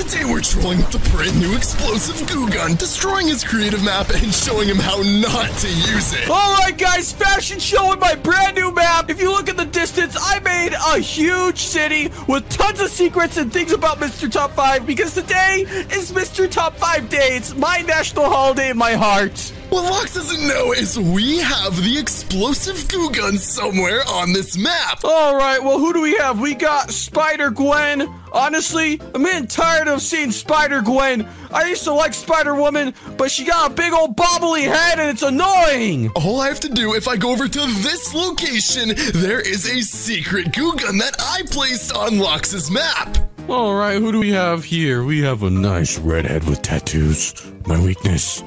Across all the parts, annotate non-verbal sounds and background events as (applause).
Today we're trolling with the brand new explosive goo gun, destroying his creative map and showing him how not to use it. All right, guys, fashion show with my brand new map. If you look at the distance, I made a huge city with tons of secrets and things about Mr. Top 5 because today is Mr. Top 5 Day. It's my national holiday in my heart. What Lox doesn't know is we have the explosive goo gun somewhere on this map. All right, well, who do we have? We got Spider Gwen. Honestly, I'm getting tired of seeing Spider Gwen. I used to like Spider Woman, but she got a big old bobbly head and it's annoying. All I have to do if I go over to this location, there is a secret goo gun that I placed on Lox's map. All right, who do we have here? We have a nice redhead with tattoos. My weakness.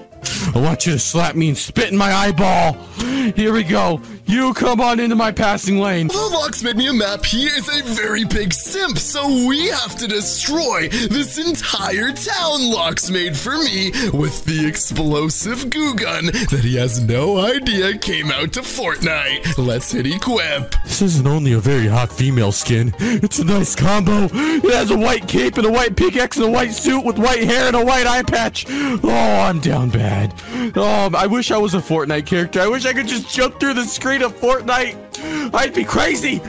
I want you to slap me and spit in my eyeball. Here we go. You come on into my passing lane. Lox made me a map, he is a very big simp, so we have to destroy this entire town Lox made for me with the explosive goo gun that he has no idea came out to Fortnite. Let's hit equip. This isn't only a very hot female skin. It's a nice combo. It has a white cape and a white pickaxe and a white suit with white hair and a white eye patch. Oh, I'm down bad. Oh, I wish I was a Fortnite character. I wish I could just jump through the screen of Fortnite. I'd be crazy.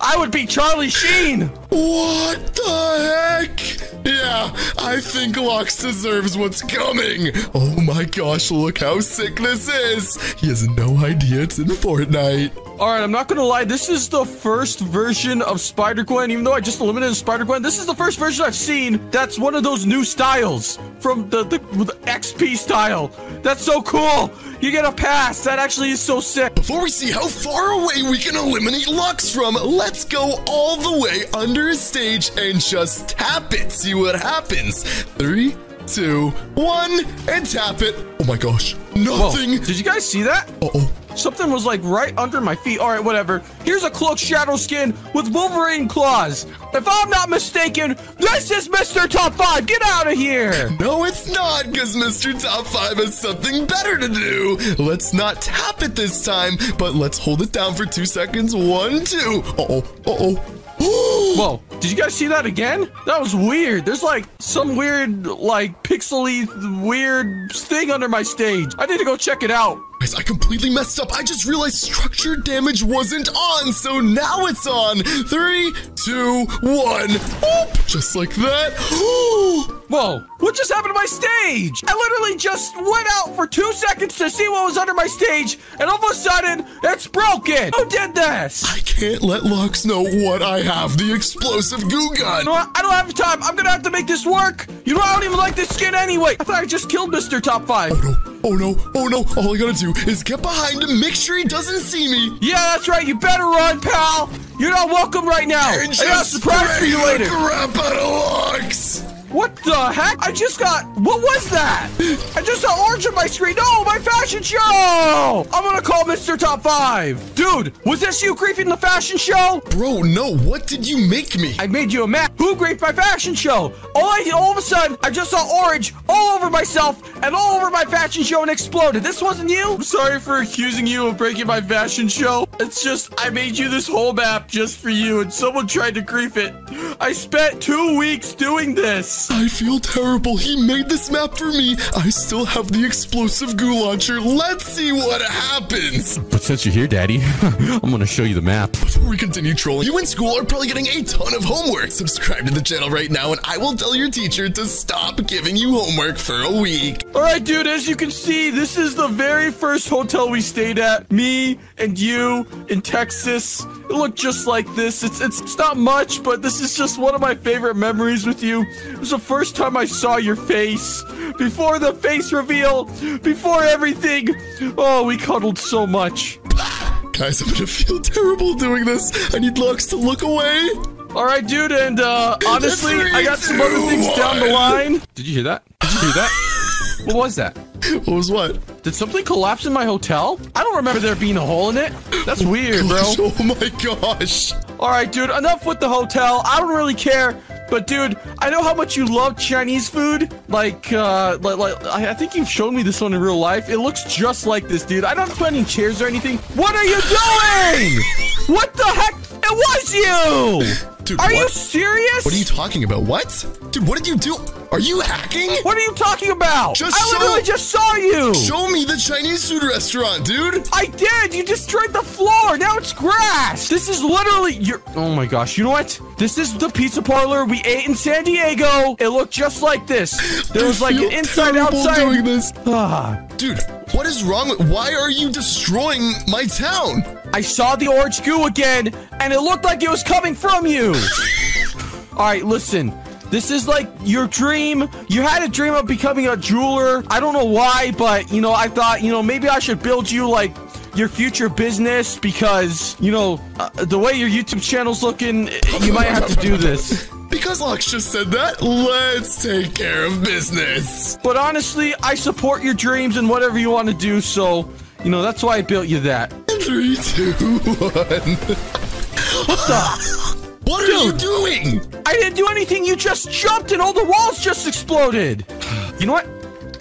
I would be Charlie Sheen. What the heck? Yeah, I think Lox deserves what's coming. Oh my gosh, look how sick this is. He has no idea it's in Fortnite. All right, I'm not gonna lie. This is the first version of Spider Gwen. Even though I just eliminated Spider Gwen, this is the first version I've seen. That's one of those new styles from the, the, the XP style. That's so cool. You get a pass. That actually is so sick. Before we see how far away we can eliminate Lux from, let's go all the way under his stage and just tap it. See what happens. Three, two, one, and tap it. Oh my gosh, nothing. Whoa, did you guys see that? Uh oh. Something was like right under my feet. All right, whatever. Here's a cloak shadow skin with Wolverine claws. If I'm not mistaken, this is Mr. Top 5. Get out of here. (laughs) No, it's not, because Mr. Top 5 has something better to do. Let's not tap it this time, but let's hold it down for two seconds. One, two. Uh-oh, uh-oh. Whoa, did you guys see that again? That was weird. There's like some weird, like pixely, weird thing under my stage. I need to go check it out. Guys, I completely messed up. I just realized structure damage wasn't on, so now it's on. Three, two, one. Oop, just like that. (gasps) Whoa, what just happened to my stage? I literally just went out for two seconds to see what was under my stage, and all of a sudden, it's broken. Who did this? I can't let Lux know what I have. The explosive goo gun. You know what? I don't have time. I'm gonna have to make this work. You know, I don't even like this skin anyway. I thought I just killed Mr. Top 5. Oh no, oh no, oh no. All I gotta do is get behind him, make sure he doesn't see me. Yeah, that's right. You better run, pal. You're not welcome right now. And I got a surprise for you later. crap out of Lux. What the heck? I just got. What was that? I just saw orange on my screen. No, my fashion show. I'm gonna call Mr. Top 5. Dude, was this you griefing the fashion show? Bro, no. What did you make me? I made you a map. Who griefed my fashion show? All I all of a sudden, I just saw orange all over myself and all over my fashion show and exploded. This wasn't you? I'm sorry for accusing you of breaking my fashion show. It's just I made you this whole map just for you, and someone tried to grief it. I spent two weeks doing this. I feel terrible. He made this map for me. I still have the explosive goo launcher. Let's see what happens. But since you're here, Daddy, (laughs) I'm gonna show you the map. Before we continue trolling, you in school are probably getting a ton of homework. Subscribe to the channel right now, and I will tell your teacher to stop giving you homework for a week. All right, dude, as you can see, this is the very first hotel we stayed at. Me and you in Texas. It looked just like this. It's, it's, it's not much, but this is just one of my favorite memories with you. It was the first time I saw your face. Before the face reveal, before everything. Oh, we cuddled so much. Guys, I'm gonna feel terrible doing this. I need Lux to look away. All right, dude, and uh, honestly, Three, I got some two, other things down the line. Did you hear that? Did you hear that? (laughs) what was that? What was what? Did something collapse in my hotel? I don't remember there being a hole in it. That's weird, bro. Gosh, (laughs) oh my gosh. All right, dude, enough with the hotel. I don't really care. But dude, I know how much you love Chinese food. Like, uh, like, like I I think you've shown me this one in real life. It looks just like this, dude. I don't put any chairs or anything. What are you doing? what the heck? It was you! (laughs) Dude, Are what? you serious? What are you talking about? What? Dude, what did you do? Are you hacking? What are you talking about? Just I show- literally just saw you. Show me the Chinese food restaurant, dude. I did. You destroyed the floor. Now it's grass. This is literally your. Oh my gosh. You know what? This is the pizza parlor we ate in San Diego. It looked just like this. There was like an inside outside. doing this. Ah. Dude, what is wrong with why are you destroying my town? I saw the orange goo again, and it looked like it was coming from you. (laughs) All right, listen. This is like your dream. You had a dream of becoming a jeweler. I don't know why, but you know, I thought, you know, maybe I should build you like your future business because, you know, uh, the way your YouTube channel's looking, you might have to do this. (laughs) Because Lux just said that, let's take care of business. But honestly, I support your dreams and whatever you want to do, so, you know, that's why I built you that. Three, two, one. (laughs) What? What are you doing? I didn't do anything. You just jumped and all the walls just exploded. You know what?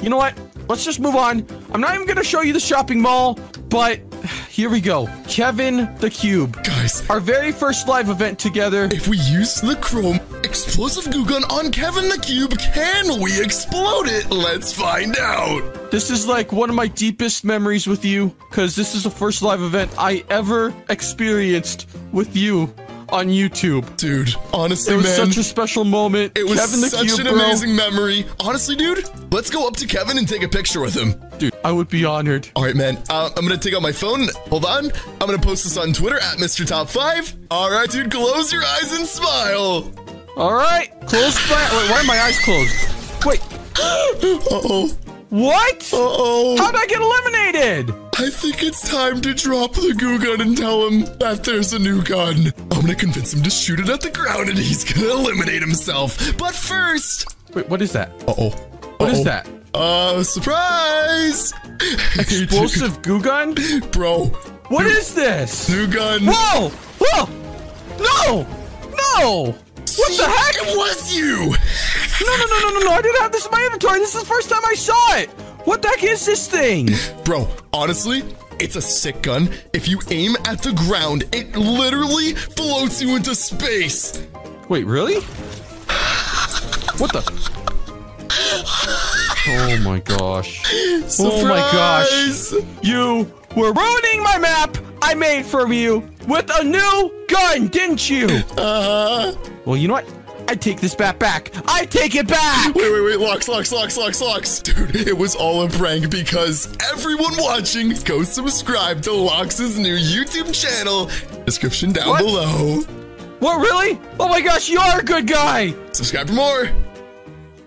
You know what? Let's just move on. I'm not even going to show you the shopping mall, but here we go. Kevin the Cube. Guys, Our very first live event together. if we use the Chrome explosive goo gun on Kevin the Cube, can we explode it? Let's find out. This is like one of my deepest memories with you because this is the first live event I ever experienced with you on YouTube. Dude, honestly, It was man. such a special moment. it was Kevin the such Cube, an bro. amazing memory. Honestly, dude, let's go up to Kevin and take a picture with him. Dude, I would be honored. All right, man. Uh, I'm gonna take out my phone. Hold on. I'm gonna post this on Twitter at Mr. Top Five. All right, dude. Close your eyes and smile. All right, close my. Wait, why are my eyes closed? Wait, (gasps) Uh oh. What? Uh oh. How'd I get eliminated? I think it's time to drop the goo gun and tell him that there's a new gun. I'm gonna convince him to shoot it at the ground and he's gonna eliminate himself. But first. Wait, what is that? Uh oh. What is that? Uh, surprise! (laughs) Explosive goo gun? Bro. What is this? New gun. Whoa! Whoa! No! No! What the heck? It was you! No, no, no, no, no, no! I didn't have this in my inventory. This is the first time I saw it. What the heck is this thing? Bro, honestly, it's a sick gun. If you aim at the ground, it literally floats you into space. Wait, really? What the? Oh my gosh. Surprise! Oh my gosh. You were ruining my map I made for you with a new gun, didn't you? Uh, Well, you know what? I take this bat back. I take it back. wait, wait, wait, locks, locks, locks, locks, locks. Dude, it was all a prank because everyone watching, go subscribe to Lox's new YouTube channel. Description down What? below. What, really? Oh my gosh, you are a good guy. Subscribe for more.